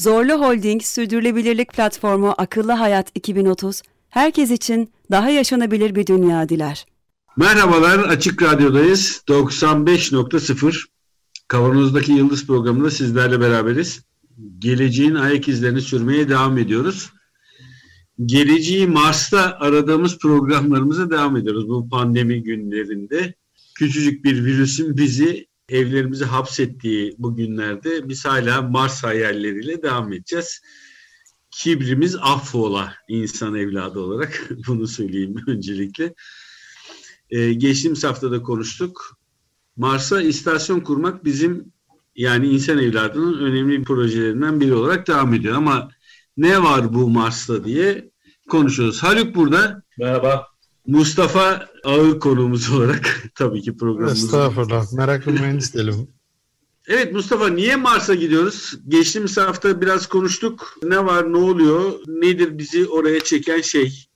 Zorlu Holding Sürdürülebilirlik Platformu Akıllı Hayat 2030, herkes için daha yaşanabilir bir dünya diler. Merhabalar, Açık Radyo'dayız. 95.0 Kavanoz'daki Yıldız programında sizlerle beraberiz. Geleceğin ayak izlerini sürmeye devam ediyoruz. Geleceği Mars'ta aradığımız programlarımıza devam ediyoruz bu pandemi günlerinde. Küçücük bir virüsün bizi evlerimize hapsettiği bu günlerde biz hala Mars hayalleriyle devam edeceğiz. Kibrimiz affola insan evladı olarak bunu söyleyeyim öncelikle. Ee, geçtiğimiz haftada konuştuk. Mars'a istasyon kurmak bizim yani insan evladının önemli projelerinden biri olarak devam ediyor. Ama ne var bu Mars'ta diye konuşuyoruz. Haluk burada. Merhaba. Mustafa ağır konuğumuz olarak tabii ki programımız. Estağfurullah. Meraklı mühendis diyelim. Evet Mustafa niye Mars'a gidiyoruz? Geçtiğimiz hafta biraz konuştuk. Ne var, ne oluyor? Nedir bizi oraya çeken şey?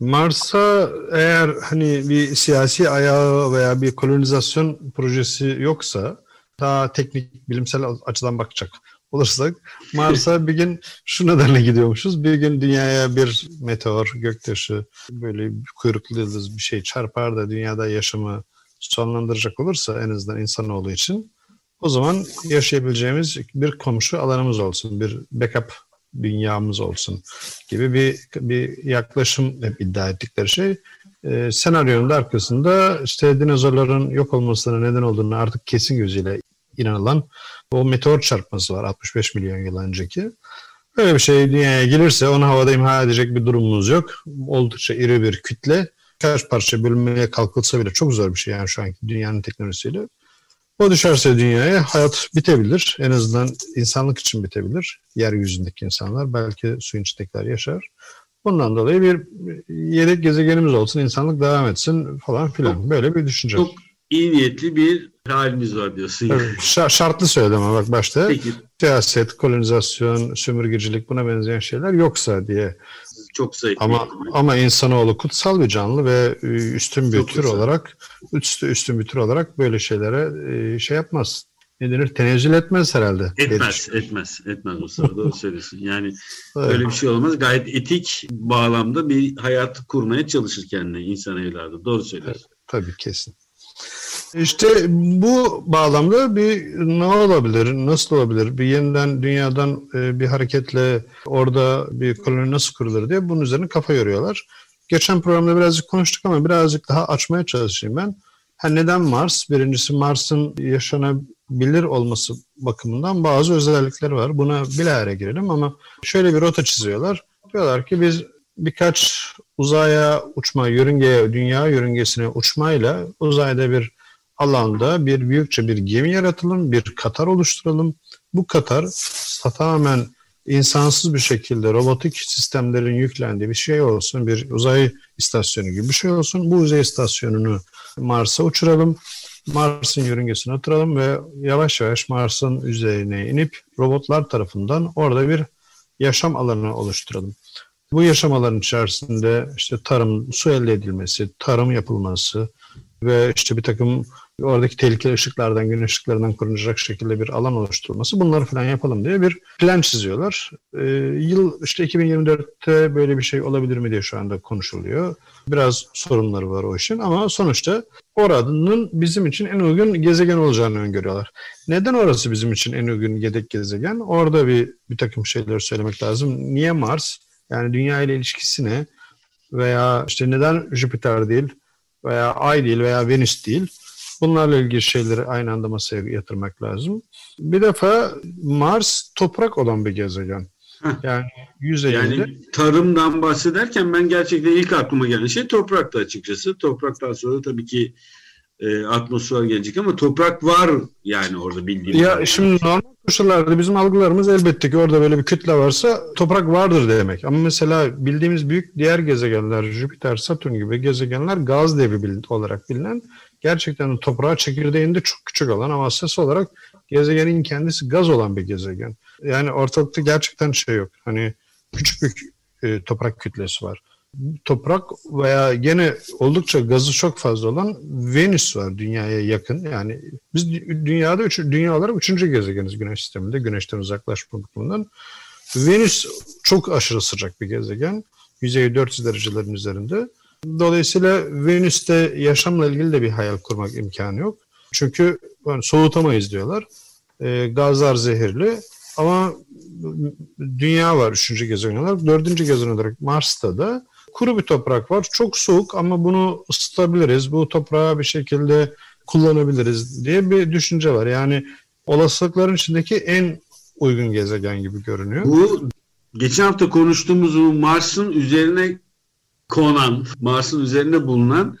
Mars'a eğer hani bir siyasi ayağı veya bir kolonizasyon projesi yoksa daha teknik bilimsel açıdan bakacak olursak Mars'a bir gün şu nedenle gidiyormuşuz. Bir gün dünyaya bir meteor, göktaşı, böyle kuyruklu yıldız bir şey çarpar da dünyada yaşamı sonlandıracak olursa en azından insanoğlu için o zaman yaşayabileceğimiz bir komşu alanımız olsun, bir backup dünyamız olsun gibi bir bir yaklaşım hep iddia ettikleri şey. E, senaryonun da arkasında işte dinozorların yok olmasına neden olduğunu artık kesin gözüyle inanılan o meteor çarpması var 65 milyon yıl önceki. Böyle bir şey dünyaya gelirse onu havada imha edecek bir durumumuz yok. Oldukça iri bir kütle. Kaç parça bölünmeye kalkılsa bile çok zor bir şey yani şu anki dünyanın teknolojisiyle. O düşerse dünyaya hayat bitebilir. En azından insanlık için bitebilir. Yeryüzündeki insanlar belki suyun içindekiler yaşar. Bundan dolayı bir yedek gezegenimiz olsun, insanlık devam etsin falan filan. Böyle bir düşünce. Çok iyi niyetli bir halimiz var diyorsun. Yani. Evet, şartlı söyledim ama bak başta. Peki. Siyaset, kolonizasyon, sömürgecilik buna benzeyen şeyler yoksa diye. Çok zayıf. Ama ama insanoğlu kutsal bir canlı ve üstün bir Çok tür güzel. olarak üstü üstün bir tür olarak böyle şeylere şey yapmaz. Ne denir? Tenezzül etmez herhalde. Etmez, etmez, etmez o sırada doğru söylüyorsun. Yani öyle bir şey olmaz. Gayet etik bağlamda bir hayat kurmaya çalışır kendine insan evladı. Doğru söylüyorsun. Evet, tabii kesin. İşte bu bağlamda bir ne olabilir, nasıl olabilir, bir yeniden dünyadan e, bir hareketle orada bir koloni nasıl kurulur diye bunun üzerine kafa yoruyorlar. Geçen programda birazcık konuştuk ama birazcık daha açmaya çalışayım ben. Ha neden Mars? Birincisi Mars'ın yaşanabilir olması bakımından bazı özellikleri var. Buna bilahare girelim ama şöyle bir rota çiziyorlar. Diyorlar ki biz birkaç uzaya uçma, yörüngeye, dünya yörüngesine uçmayla uzayda bir alanda bir büyükçe bir gemi yaratalım, bir Katar oluşturalım. Bu Katar tamamen insansız bir şekilde robotik sistemlerin yüklendiği bir şey olsun, bir uzay istasyonu gibi bir şey olsun. Bu uzay istasyonunu Mars'a uçuralım. Mars'ın yörüngesine oturalım ve yavaş yavaş Mars'ın üzerine inip robotlar tarafından orada bir yaşam alanı oluşturalım. Bu yaşam alanı içerisinde işte tarım, su elde edilmesi, tarım yapılması ve işte bir takım oradaki tehlikeli ışıklardan, gün ışıklarından korunacak şekilde bir alan oluşturulması bunları falan yapalım diye bir plan çiziyorlar. Ee, yıl işte 2024'te böyle bir şey olabilir mi diye şu anda konuşuluyor. Biraz sorunları var o işin ama sonuçta oranın bizim için en uygun gezegen olacağını öngörüyorlar. Neden orası bizim için en uygun yedek gezegen? Orada bir, bir takım şeyler söylemek lazım. Niye Mars? Yani Dünya ile ilişkisi ne? Veya işte neden Jüpiter değil veya Ay değil veya Venüs değil? Bunlarla ilgili şeyleri aynı anda masaya yatırmak lazım. Bir defa Mars toprak olan bir gezegen. Yani yüzeyinde. Yani tarımdan bahsederken ben gerçekten ilk aklıma gelen şey toprakta açıkçası. Topraktan sonra tabii ki e, atmosfer gelecek ama toprak var yani orada bildiğim. Ya şimdi normal koşullarda bizim algılarımız elbette ki orada böyle bir kütle varsa toprak vardır demek. Ama mesela bildiğimiz büyük diğer gezegenler Jüpiter, Satürn gibi gezegenler gaz devi olarak bilinen gerçekten toprağa çekirdeğinde çok küçük olan ama asas olarak gezegenin kendisi gaz olan bir gezegen. Yani ortalıkta gerçekten şey yok. Hani küçük bir e, toprak kütlesi var toprak veya gene oldukça gazı çok fazla olan Venüs var dünyaya yakın. Yani biz dünyada üç, dünya olarak üçüncü gezegeniz güneş sisteminde güneşten uzaklaşma bakımından. Venüs çok aşırı sıcak bir gezegen. Yüzeyi 400 derecelerin üzerinde. Dolayısıyla Venüs'te yaşamla ilgili de bir hayal kurmak imkanı yok. Çünkü yani soğutamayız diyorlar. E, gazlar zehirli. Ama dünya var üçüncü gezegen olarak. Dördüncü gezegen olarak Mars'ta da kuru bir toprak var. Çok soğuk ama bunu ısıtabiliriz. Bu toprağı bir şekilde kullanabiliriz diye bir düşünce var. Yani olasılıkların içindeki en uygun gezegen gibi görünüyor. Bu geçen hafta konuştuğumuz Mars'ın üzerine konan, Mars'ın üzerine bulunan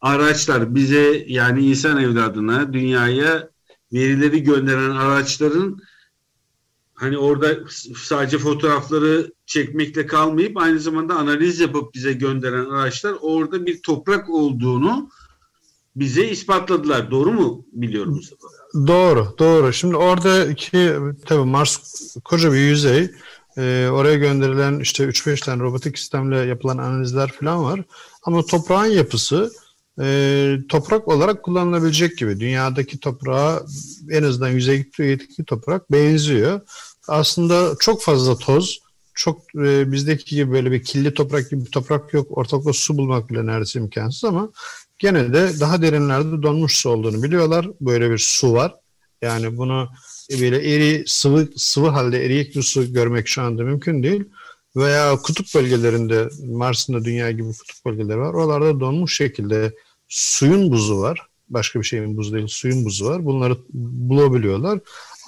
araçlar bize yani insan evladına, dünyaya verileri gönderen araçların hani orada sadece fotoğrafları çekmekle kalmayıp aynı zamanda analiz yapıp bize gönderen araçlar orada bir toprak olduğunu bize ispatladılar. Doğru mu biliyorum Mustafa? Doğru, doğru. Şimdi oradaki tabii Mars koca bir yüzey. Ee, oraya gönderilen işte 3-5 tane robotik sistemle yapılan analizler falan var. Ama toprağın yapısı e, toprak olarak kullanılabilecek gibi. Dünyadaki toprağa en azından yüzeydeki toprak benziyor aslında çok fazla toz, çok e, bizdeki gibi böyle bir kirli toprak gibi bir toprak yok. Ortalıkta su bulmak bile neredeyse imkansız ama gene de daha derinlerde donmuş su olduğunu biliyorlar. Böyle bir su var. Yani bunu böyle eri, sıvı sıvı halde eriyik bir su görmek şu anda mümkün değil. Veya kutup bölgelerinde, Mars'ın da dünya gibi kutup bölgeleri var. Oralarda donmuş şekilde suyun buzu var. Başka bir şeyin buzu değil, suyun buzu var. Bunları bulabiliyorlar.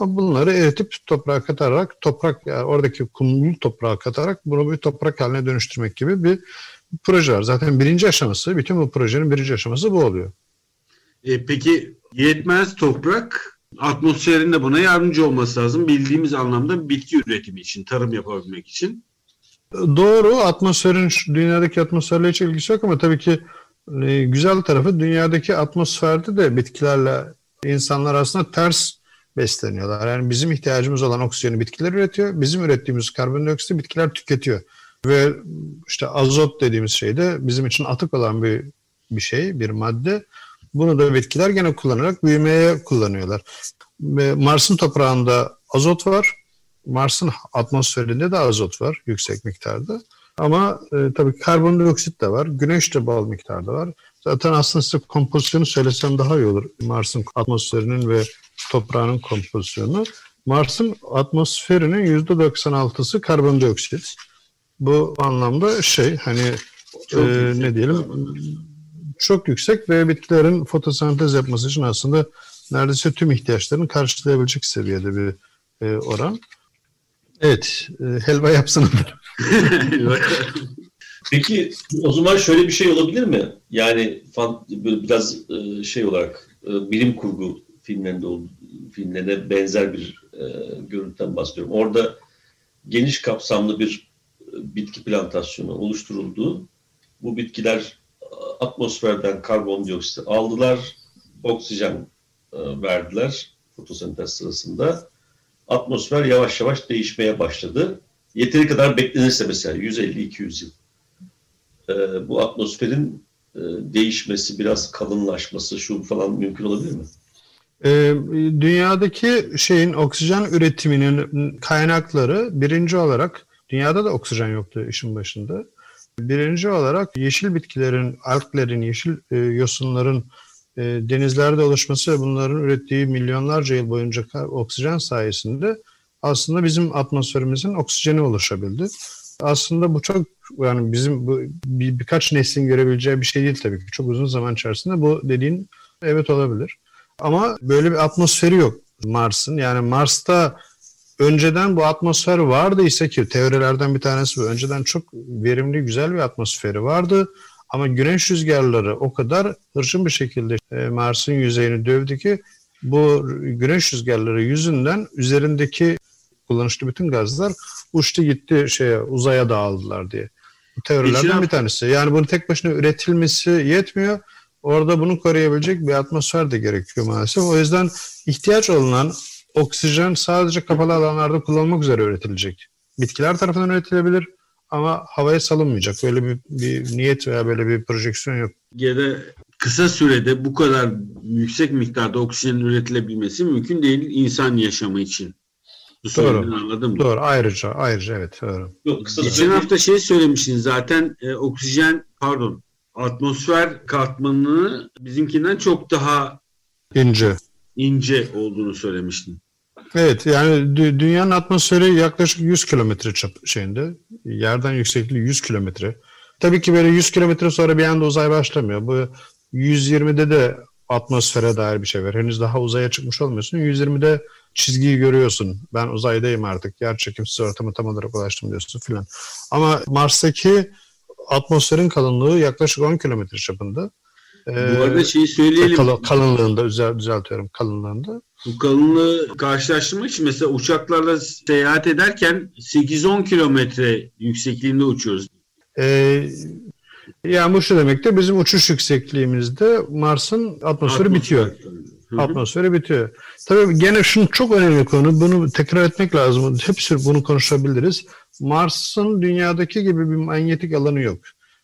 Bunları eritip toprağa katarak, toprak yani oradaki kumlu toprağa katarak bunu bir toprak haline dönüştürmek gibi bir proje var. Zaten birinci aşaması, bütün bu projenin birinci aşaması bu oluyor. E, peki yetmez toprak atmosferin de buna yardımcı olması lazım. Bildiğimiz anlamda bitki üretimi için, tarım yapabilmek için. Doğru. Atmosferin dünyadaki atmosferle hiç ilgisi yok ama tabii ki e, güzel tarafı dünyadaki atmosferde de bitkilerle insanlar aslında ters besleniyorlar. Yani bizim ihtiyacımız olan oksijeni bitkiler üretiyor. Bizim ürettiğimiz karbondioksiti bitkiler tüketiyor. Ve işte azot dediğimiz şey de bizim için atık olan bir bir şey, bir madde. Bunu da bitkiler gene kullanarak büyümeye kullanıyorlar. Ve Mars'ın toprağında azot var. Mars'ın atmosferinde de azot var yüksek miktarda. Ama e, tabii karbondioksit de var. Güneş de bol miktarda var. Zaten aslında size kompozisyonu söylesem daha iyi olur. Mars'ın atmosferinin ve toprağının kompozisyonu. Mars'ın atmosferinin %96'sı karbondioksit. Bu anlamda şey hani e, ne diyelim çok yüksek ve bitkilerin fotosentez yapması için aslında neredeyse tüm ihtiyaçlarını karşılayabilecek seviyede bir e, oran. Evet, e, helva yapsın. Peki o zaman şöyle bir şey olabilir mi? Yani fan, biraz e, şey olarak e, bilim kurgu filmlerinde filmlerine benzer bir e, görüntüden bahsediyorum. Orada geniş kapsamlı bir e, bitki plantasyonu oluşturuldu. Bu bitkiler e, atmosferden karbondioksit aldılar, oksijen e, verdiler fotosentez sırasında. Atmosfer yavaş yavaş değişmeye başladı. Yeteri kadar beklenirse mesela 150-200 yıl. E, bu atmosferin e, değişmesi, biraz kalınlaşması şu falan mümkün olabilir mi? Ee, dünyadaki şeyin oksijen üretiminin kaynakları birinci olarak dünyada da oksijen yoktu işin başında. Birinci olarak yeşil bitkilerin, alglerin, yeşil e, yosunların e, denizlerde oluşması ve bunların ürettiği milyonlarca yıl boyunca oksijen sayesinde aslında bizim atmosferimizin oksijeni oluşabildi. Aslında bu çok yani bizim bu bir, birkaç neslin görebileceği bir şey değil tabii ki. Çok uzun zaman içerisinde bu dediğin evet olabilir. Ama böyle bir atmosferi yok Mars'ın. Yani Mars'ta önceden bu atmosfer vardı ise ki teorilerden bir tanesi bu. Önceden çok verimli, güzel bir atmosferi vardı. Ama güneş rüzgarları o kadar hırçın bir şekilde e, Mars'ın yüzeyini dövdü ki bu güneş rüzgarları yüzünden üzerindeki kullanışlı bütün gazlar uçtu gitti şeye uzaya dağıldılar diye. Bu teorilerden bir tanesi. Yani bunu tek başına üretilmesi yetmiyor. Orada bunu koruyabilecek bir atmosfer de gerekiyor maalesef. O yüzden ihtiyaç olunan oksijen sadece kapalı alanlarda kullanılmak üzere üretilecek. Bitkiler tarafından üretilebilir ama havaya salınmayacak. Böyle bir, bir niyet veya böyle bir projeksiyon yok. Ya da kısa sürede bu kadar yüksek miktarda oksijenin üretilebilmesi mümkün değil insan yaşamı için. Bu Doğru. anladın mı? Doğru. Ayrıca, ayrıca evet. Doğru. Yok kısa Geçen hafta şey söylemiştin zaten e, oksijen pardon atmosfer katmanını bizimkinden çok daha İnce. ince olduğunu söylemiştin. Evet yani dü- dünyanın atmosferi yaklaşık 100 kilometre çap şeyinde. Yerden yüksekliği 100 kilometre. Tabii ki böyle 100 kilometre sonra bir anda uzay başlamıyor. Bu 120'de de atmosfere dair bir şey var. Henüz daha uzaya çıkmış olmuyorsun. 120'de çizgiyi görüyorsun. Ben uzaydayım artık. Yer çekimsiz ortama tam olarak ulaştım diyorsun filan. Ama Mars'taki atmosferin kalınlığı yaklaşık 10 kilometre çapında. Bu arada şeyi söyleyelim. Kal- kalınlığında düzel- düzeltiyorum kalınlığında. Bu kalınlığı karşılaştırmak için mesela uçaklarla seyahat ederken 8-10 kilometre yüksekliğinde uçuyoruz. Ee, yani bu şu demektir bizim uçuş yüksekliğimizde Mars'ın atmosferi bitiyor. Atmosferi bitiyor. Tabii gene şunu çok önemli konu. Bunu tekrar etmek lazım. Hepsi bunu konuşabiliriz. Mars'ın dünyadaki gibi bir manyetik alanı yok.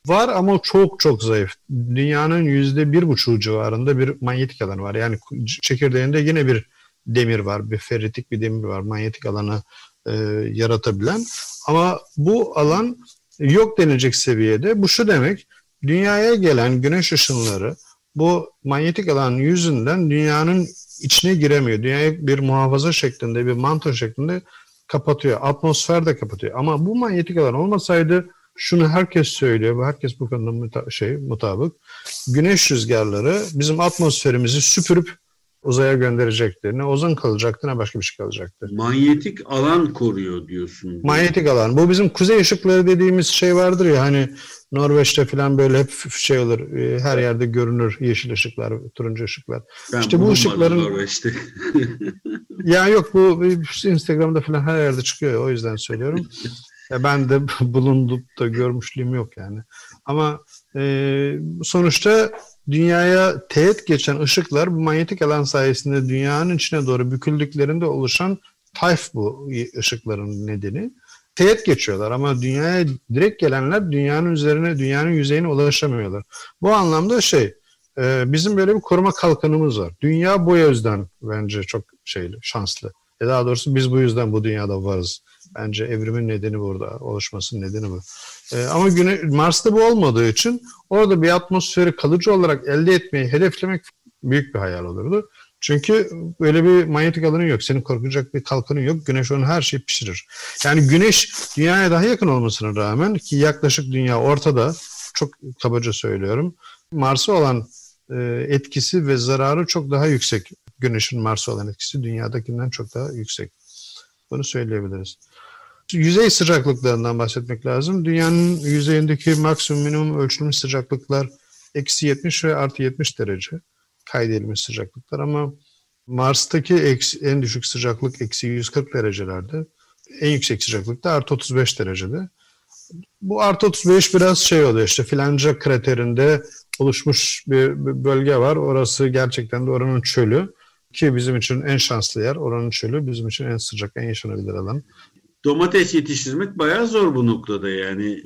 Var ama çok çok zayıf. Dünyanın yüzde bir buçuğu civarında bir manyetik alanı var. Yani çekirdeğinde yine bir demir var. Bir ferritik bir demir var. Manyetik alanı e, yaratabilen. Ama bu alan yok denilecek seviyede. Bu şu demek. Dünyaya gelen güneş ışınları bu manyetik alan yüzünden dünyanın içine giremiyor. Dünyayı bir muhafaza şeklinde, bir manto şeklinde kapatıyor. Atmosfer de kapatıyor. Ama bu manyetik alan olmasaydı şunu herkes söylüyor ve herkes bu konuda muta- şey mutabık. Güneş rüzgarları bizim atmosferimizi süpürüp uzaya gönderecektir. Ne ozon kalacaktı ne başka bir şey kalacaktı. Manyetik alan koruyor diyorsun. Manyetik alan. Bu bizim kuzey ışıkları dediğimiz şey vardır ya hani Norveç'te falan böyle hep şey olur. e, Her yerde görünür yeşil ışıklar, turuncu ışıklar. Ben işte bu ışıkların- Norveç'te. Ya yok bu Instagram'da falan her yerde çıkıyor o yüzden söylüyorum. Ya ben de bulundup da görmüşlüğüm yok yani. Ama e, sonuçta dünyaya teğet geçen ışıklar bu manyetik alan sayesinde dünyanın içine doğru büküldüklerinde oluşan tayf bu ışıkların nedeni. Teğet geçiyorlar ama dünyaya direkt gelenler dünyanın üzerine, dünyanın yüzeyine ulaşamıyorlar. Bu anlamda şey, e, bizim böyle bir koruma kalkanımız var. Dünya bu yüzden bence çok şeyli, şanslı. E daha doğrusu biz bu yüzden bu dünyada varız. Bence evrimin nedeni burada, oluşmasının nedeni bu. E, ama güne, Mars'ta bu olmadığı için orada bir atmosferi kalıcı olarak elde etmeyi hedeflemek büyük bir hayal olurdu. Çünkü böyle bir manyetik alanı yok. Senin korkacak bir kalkanın yok. Güneş onun her şeyi pişirir. Yani güneş dünyaya daha yakın olmasına rağmen ki yaklaşık dünya ortada çok kabaca söylüyorum. Mars'a olan e, etkisi ve zararı çok daha yüksek. Güneşin Mars'a olan etkisi dünyadakinden çok daha yüksek. Bunu söyleyebiliriz. Yüzey sıcaklıklarından bahsetmek lazım. Dünyanın yüzeyindeki maksimum minimum ölçülmüş sıcaklıklar eksi 70 ve artı 70 derece kaydedilmiş sıcaklıklar ama Mars'taki en düşük sıcaklık eksi 140 derecelerde. En yüksek sıcaklık da artı 35 derecede. Bu artı 35 biraz şey oluyor işte filanca kraterinde oluşmuş bir bölge var. Orası gerçekten de oranın çölü. Ki bizim için en şanslı yer oranın çölü. Bizim için en sıcak, en yaşanabilir alan. Domates yetiştirmek bayağı zor bu noktada yani.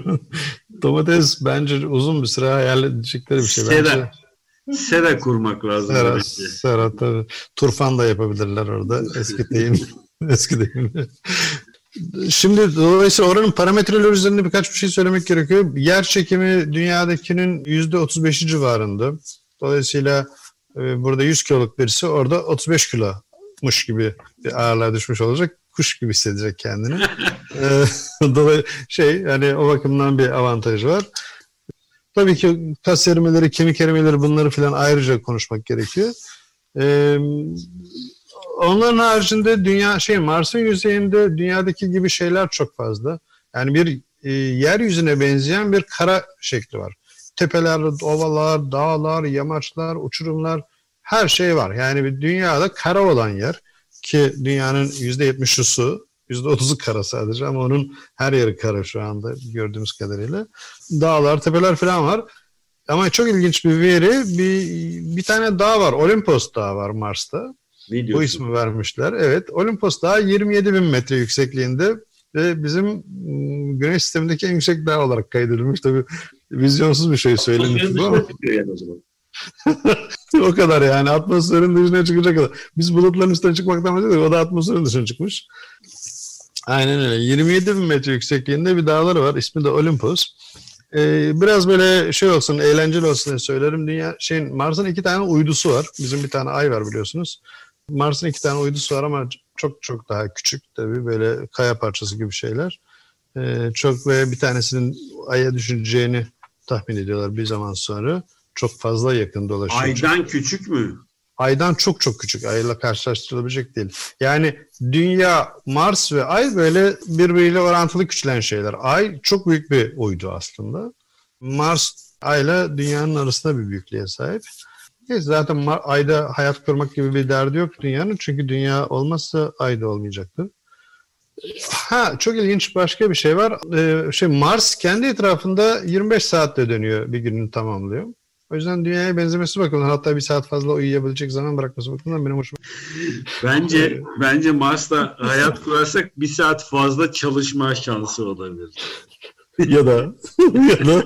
Domates bence uzun bir süre hayal edecekleri bir şey. Bence, Sera. Sera kurmak lazım. Sera, ki. sera tabii. Turfan da yapabilirler orada. Eski deyim. eski deyim. Şimdi dolayısıyla oranın parametreleri üzerinde birkaç bir şey söylemek gerekiyor. Yer çekimi dünyadakinin %35'i civarında. Dolayısıyla e, burada 100 kiloluk birisi orada 35 kilomuş gibi ağırlığa düşmüş olacak. Kuş gibi hissedecek kendini. E, Dolayı şey yani o bakımdan bir avantajı var. Tabii ki kas erimeleri, kemik erimeleri bunları filan ayrıca konuşmak gerekiyor. Ee, onların haricinde dünya şey Mars'ın yüzeyinde dünyadaki gibi şeyler çok fazla. Yani bir e, yeryüzüne benzeyen bir kara şekli var. Tepeler, ovalar, dağlar, yamaçlar, uçurumlar her şey var. Yani bir dünyada kara olan yer ki dünyanın %70'i su, %30'u kara sadece ama onun her yeri kara şu anda gördüğümüz kadarıyla. Dağlar, tepeler falan var. Ama çok ilginç bir veri. Bir, bir tane dağ var. Olimpos Dağı var Mars'ta. Bu ismi vermişler. Evet. Olimpos Dağı 27 bin metre yüksekliğinde ve bizim ıı, güneş sistemindeki en yüksek dağ olarak kaydedilmiş. Tabii vizyonsuz bir şey söylemiş bu ama. Yani o zaman. o kadar yani atmosferin dışına çıkacak kadar. Biz bulutların üstüne çıkmaktan bahsediyoruz. O da atmosferin dışına çıkmış. Aynen öyle. 27 bin metre yüksekliğinde bir dağları var. İsmi de Olympus. Ee, biraz böyle şey olsun, eğlenceli olsun diye söylerim. Dünya, şeyin, Mars'ın iki tane uydusu var. Bizim bir tane ay var biliyorsunuz. Mars'ın iki tane uydusu var ama çok çok daha küçük tabii böyle kaya parçası gibi şeyler. Ee, çok ve bir tanesinin aya düşüneceğini tahmin ediyorlar bir zaman sonra. Çok fazla yakın dolaşıyor. Aydan küçük mü? Aydan çok çok küçük. Ayla karşılaştırılabilecek değil. Yani Dünya, Mars ve Ay böyle birbiriyle orantılı küçülen şeyler. Ay çok büyük bir uydu aslında. Mars Ayla Dünya'nın arasında bir büyüklüğe sahip. Evet, zaten Ay'da hayat kurmak gibi bir derdi yok Dünya'nın. Çünkü Dünya olmazsa Ay'da olmayacaktı. Ha çok ilginç başka bir şey var. Ee, şey Mars kendi etrafında 25 saatte dönüyor bir gününü tamamlıyor. O yüzden dünyaya benzemesi bakımından hatta bir saat fazla uyuyabilecek zaman bırakması bakımından benim hoşuma Bence bence Mars'ta hayat kurarsak bir saat fazla çalışma şansı olabilir. ya da ya da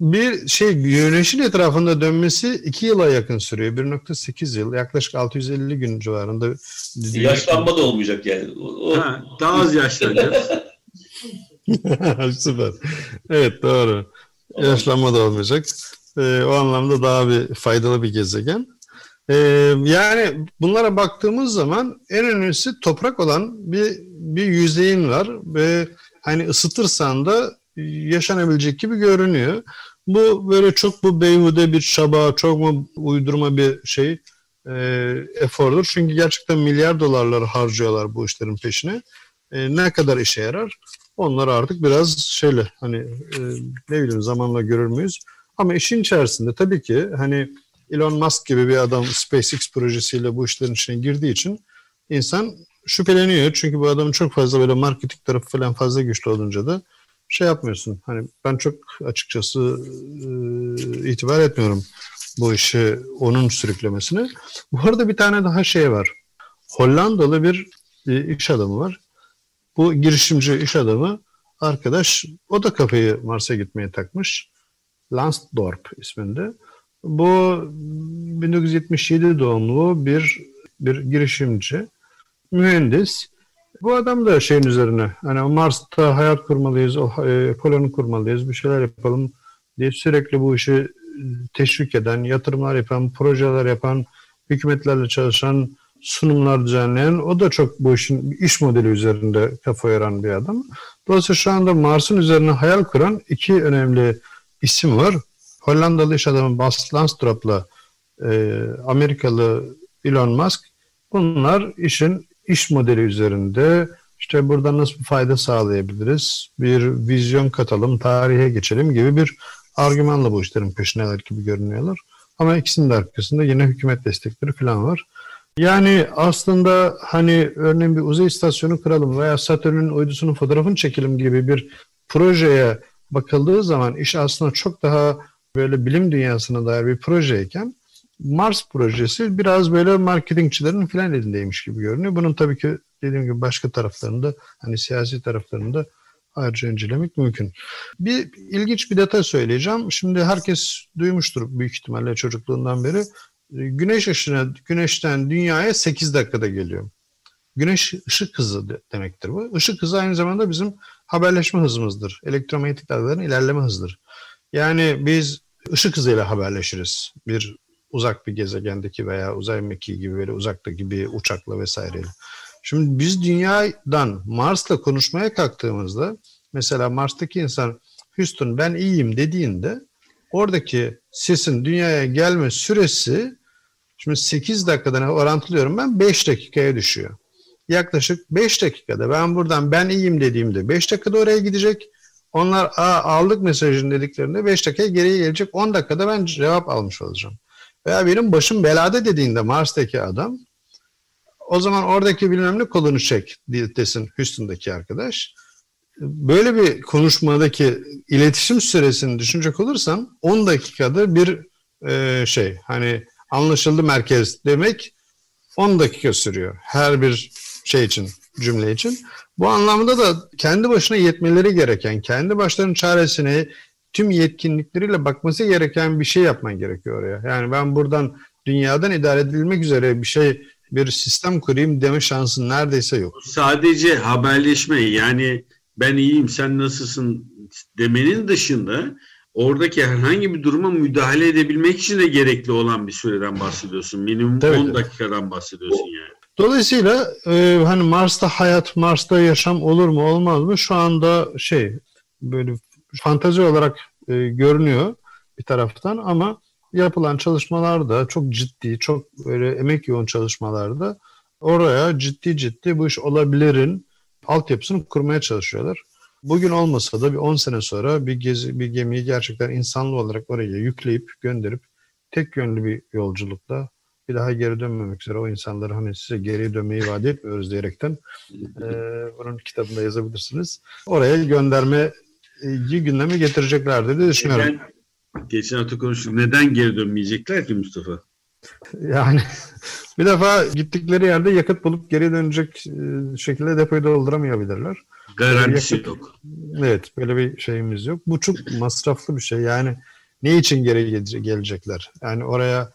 bir şey güneşin etrafında dönmesi 2 yıla yakın sürüyor. 1.8 yıl yaklaşık 650 gün civarında. Yaşlanma da olmayacak yani. O... Ha, daha az yaşlanacağız. Süper. Evet doğru. Yaşlanma da olmayacak. Ee, o anlamda daha bir faydalı bir gezegen. Ee, yani bunlara baktığımız zaman en önemlisi toprak olan bir bir yüzeyin var ve hani ısıtırsan da yaşanabilecek gibi görünüyor. Bu böyle çok bu beyhude bir çaba, çok mu uydurma bir şey e, efordur. Çünkü gerçekten milyar dolarlar harcıyorlar bu işlerin peşine. E, ne kadar işe yarar? Onlar artık biraz şeyle hani e, ne bileyim zamanla görür müyüz? Ama işin içerisinde tabii ki hani Elon Musk gibi bir adam SpaceX projesiyle bu işlerin içine girdiği için insan şüpheleniyor. Çünkü bu adamın çok fazla böyle marketing tarafı falan fazla güçlü olunca da şey yapmıyorsun. Hani ben çok açıkçası e, itibar etmiyorum bu işi onun sürüklemesine. Bu arada bir tane daha şey var. Hollandalı bir e, iş adamı var. Bu girişimci iş adamı arkadaş o da kafayı Mars'a gitmeye takmış. Lansdorp isminde. Bu 1977 doğumlu bir bir girişimci, mühendis. Bu adam da şeyin üzerine hani Mars'ta hayat kurmalıyız, e, koloni kurmalıyız, bir şeyler yapalım diye sürekli bu işi teşvik eden, yatırımlar yapan, projeler yapan, hükümetlerle çalışan, sunumlar düzenleyen, o da çok bu işin iş modeli üzerinde kafa yoran bir adam. Dolayısıyla şu anda Mars'ın üzerine hayal kuran iki önemli isim var. Hollandalı iş adamı Bas Lansdorp'la e, Amerikalı Elon Musk bunlar işin iş modeli üzerinde işte burada nasıl fayda sağlayabiliriz, bir vizyon katalım, tarihe geçelim gibi bir argümanla bu işlerin peşindeler gibi görünüyorlar. Ama ikisinin de arkasında yine hükümet destekleri falan var. Yani aslında hani örneğin bir uzay istasyonu kuralım veya Satürn'ün uydusunun fotoğrafını çekelim gibi bir projeye bakıldığı zaman iş aslında çok daha böyle bilim dünyasına dair bir projeyken Mars projesi biraz böyle marketingçilerin filan elindeymiş gibi görünüyor. Bunun tabii ki dediğim gibi başka taraflarında hani siyasi taraflarında ayrıca incelemek mümkün. Bir ilginç bir detay söyleyeceğim. Şimdi herkes duymuştur büyük ihtimalle çocukluğundan beri. Güneş ışını güneşten dünyaya 8 dakikada geliyor. Güneş ışık hızı demektir bu. Işık hızı aynı zamanda bizim haberleşme hızımızdır. Elektromanyetik dalgaların ilerleme hızıdır. Yani biz ışık hızıyla haberleşiriz. Bir uzak bir gezegendeki veya uzay mekiği gibi böyle uzaktaki bir uçakla vesaireyle. Şimdi biz dünyadan Mars'la konuşmaya kalktığımızda mesela Mars'taki insan Houston ben iyiyim dediğinde oradaki sesin dünyaya gelme süresi şimdi 8 dakikadan orantılıyorum ben 5 dakikaya düşüyor yaklaşık 5 dakikada ben buradan ben iyiyim dediğimde 5 dakikada oraya gidecek. Onlar Aa, aldık mesajını dediklerinde 5 dakika geriye gelecek 10 dakikada ben cevap almış olacağım. Veya benim başım belada dediğinde Mars'taki adam o zaman oradaki bilmem ne kolunu çek desin Houston'daki arkadaş. Böyle bir konuşmadaki iletişim süresini düşünecek olursan 10 dakikada bir e, şey hani anlaşıldı merkez demek 10 dakika sürüyor her bir şey için cümle için. Bu anlamda da kendi başına yetmeleri gereken, kendi başlarının çaresine tüm yetkinlikleriyle bakması gereken bir şey yapman gerekiyor oraya. Yani ben buradan dünyadan idare edilmek üzere bir şey bir sistem kurayım deme şansın neredeyse yok. Sadece haberleşme yani ben iyiyim sen nasılsın demenin dışında oradaki herhangi bir duruma müdahale edebilmek için de gerekli olan bir süreden bahsediyorsun. Minimum Tabii 10 ki. dakikadan bahsediyorsun yani. Dolayısıyla e, hani Mars'ta hayat, Mars'ta yaşam olur mu olmaz mı? Şu anda şey böyle fantazi olarak e, görünüyor bir taraftan ama yapılan çalışmalarda çok ciddi, çok böyle emek yoğun çalışmalarda oraya ciddi ciddi bu iş olabilirin altyapısını kurmaya çalışıyorlar. Bugün olmasa da bir 10 sene sonra bir gezi bir gemiyi gerçekten insanlı olarak oraya yükleyip gönderip tek yönlü bir yolculukla bir daha geri dönmemek üzere o insanları hani size geri dönmeyi vaat etmiyoruz diyerekten e, bunun kitabında yazabilirsiniz. Oraya göndermeyi gündeme getireceklerdir diye düşünüyorum. Neden, geçen hafta konuştuk. Neden geri dönmeyecekler ki Mustafa? Yani bir defa gittikleri yerde yakıt bulup geri dönecek şekilde depoyu dolduramayabilirler. Garantisi Yakıt- yok. Evet böyle bir şeyimiz yok. Bu çok masraflı bir şey. Yani ne için geri gele- gelecekler? Yani oraya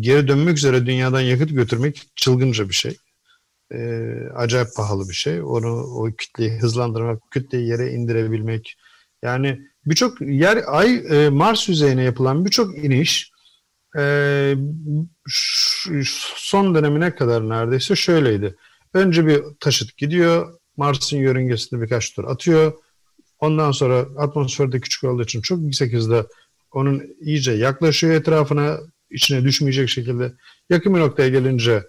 geri dönmek üzere dünyadan yakıt götürmek çılgınca bir şey. Ee, acayip pahalı bir şey. Onu o kütleyi hızlandırmak, kütleyi yere indirebilmek. Yani birçok yer ay e, Mars yüzeyine yapılan birçok iniş e, son dönemine kadar neredeyse şöyleydi. Önce bir taşıt gidiyor, Mars'ın yörüngesinde birkaç tur atıyor. Ondan sonra atmosferde küçük olduğu için çok yüksek hızda onun iyice yaklaşıyor etrafına, içine düşmeyecek şekilde. Yakın bir noktaya gelince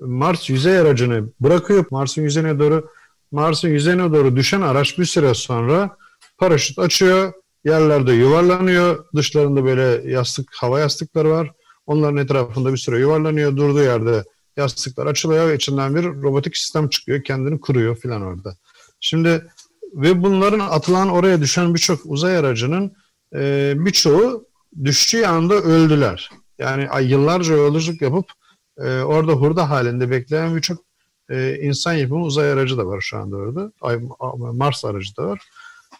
Mars yüzey aracını bırakıyor Mars'ın yüzeyine doğru. Mars'ın yüzeyine doğru düşen araç bir süre sonra paraşüt açıyor, yerlerde yuvarlanıyor. Dışlarında böyle yastık, hava yastıkları var. Onların etrafında bir süre yuvarlanıyor. Durduğu yerde yastıklar açılıyor ve içinden bir robotik sistem çıkıyor. Kendini kuruyor filan orada. Şimdi ve bunların atılan oraya düşen birçok uzay aracının e, birçoğu düştüğü anda öldüler. Yani yıllarca yolculuk yapıp e, orada hurda halinde bekleyen birçok e, insan yapımı uzay aracı da var şu anda orada. Ay, Mars aracı da var.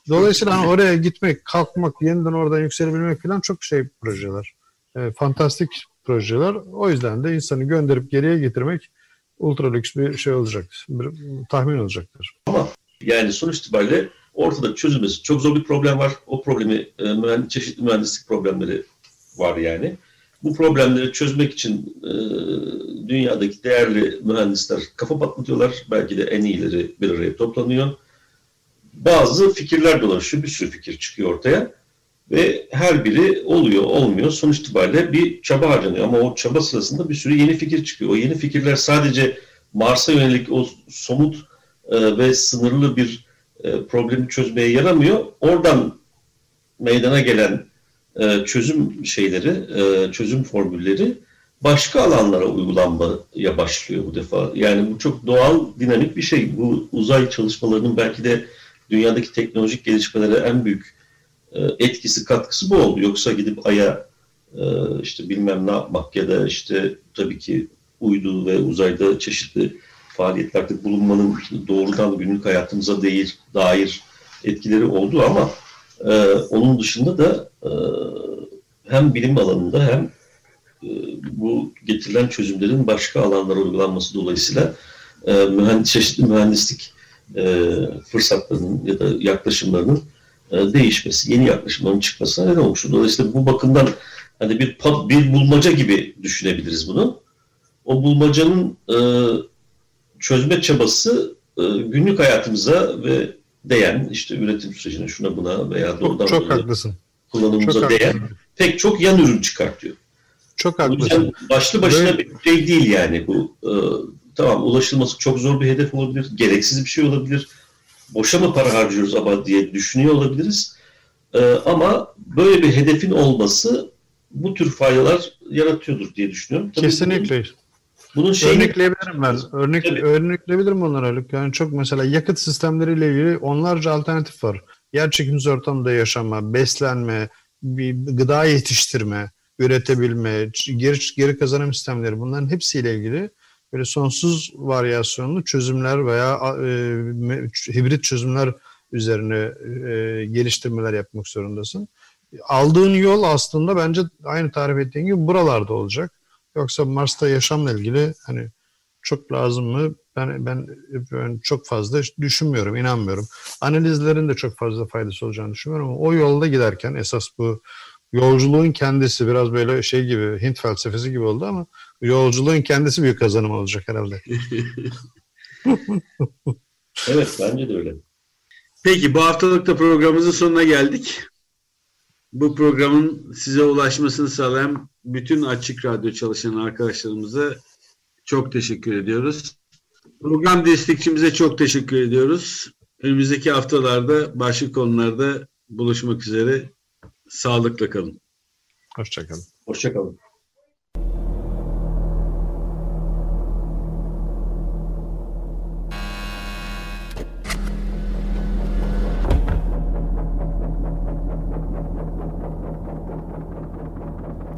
Dolayısıyla hani oraya gitmek, kalkmak, yeniden oradan yükselebilmek falan çok şey projeler. E, fantastik projeler. O yüzden de insanı gönderip geriye getirmek ultra lüks bir şey olacaktır. Bir tahmin olacaktır. Yani sonuç itibariyle ortada çözülmesi çok zor bir problem var. O problemi e, mühend- çeşitli mühendislik problemleri var yani. Bu problemleri çözmek için e, dünyadaki değerli mühendisler kafa patlatıyorlar. Belki de en iyileri bir araya toplanıyor. Bazı fikirler dolaşıyor. Bir sürü fikir çıkıyor ortaya. Ve her biri oluyor, olmuyor. Sonuç itibariyle bir çaba harcanıyor. Ama o çaba sırasında bir sürü yeni fikir çıkıyor. O yeni fikirler sadece Mars'a yönelik o somut e, ve sınırlı bir e, problemi çözmeye yaramıyor. Oradan meydana gelen e, çözüm şeyleri, e, çözüm formülleri başka alanlara uygulanmaya başlıyor bu defa. Yani bu çok doğal, dinamik bir şey. Bu uzay çalışmalarının belki de dünyadaki teknolojik gelişmelere en büyük e, etkisi, katkısı bu oldu. Yoksa gidip Ay'a işte bilmem ne yapmak ya da işte tabii ki uydu ve uzayda çeşitli faaliyetlerde bulunmanın doğrudan günlük hayatımıza değil, dair etkileri oldu ama e, onun dışında da e, hem bilim alanında hem e, bu getirilen çözümlerin başka alanlara uygulanması dolayısıyla e, mühendis, çeşitli mühendislik e, fırsatlarının ya da yaklaşımlarının e, değişmesi, yeni yaklaşımların çıkmasına neden olmuştur. Dolayısıyla bu bakımdan hani bir bir bulmaca gibi düşünebiliriz bunu. O bulmacanın e, çözme çabası e, günlük hayatımıza ve değen işte üretim sürecine şuna buna veya doğrudan Çok, çok haklısın. kullanımımıza Çok değen haklısın. pek çok yan ürün çıkartıyor. Çok haklısın. başlı başına Böyle- bir şey değil yani bu. E, tamam ulaşılması çok zor bir hedef olabilir, gereksiz bir şey olabilir. boşa mı para harcıyoruz ama diye düşünüyor olabiliriz. E, ama böyle bir hedefin olması bu tür faydalar yaratıyordur diye düşünüyorum. Tabii Kesinlikle. Bunun, bunun şeyini... Örnekleyebilirim ben. Örnek, örnekleyebilirim onları Haluk. Yani çok mesela yakıt sistemleriyle ilgili onlarca alternatif var. Yer çekimsiz ortamda yaşama, beslenme, bir gıda yetiştirme, üretebilme, geri, geri kazanım sistemleri bunların hepsiyle ilgili böyle sonsuz varyasyonlu çözümler veya e, hibrit çözümler üzerine e, geliştirmeler yapmak zorundasın. Aldığın yol aslında bence aynı tarif ettiğin gibi buralarda olacak. Yoksa Mars'ta yaşamla ilgili hani çok lazım mı? Ben, ben, ben çok fazla düşünmüyorum, inanmıyorum. Analizlerin de çok fazla faydası olacağını düşünüyorum ama o yolda giderken esas bu yolculuğun kendisi biraz böyle şey gibi Hint felsefesi gibi oldu ama yolculuğun kendisi büyük kazanım olacak herhalde. evet bence de öyle. Peki bu haftalık da programımızın sonuna geldik. Bu programın size ulaşmasını sağlayan bütün Açık Radyo çalışan arkadaşlarımıza çok teşekkür ediyoruz. Program destekçimize çok teşekkür ediyoruz. Önümüzdeki haftalarda başka konularda buluşmak üzere. Sağlıkla kalın. Hoşçakalın. Hoşçakalın.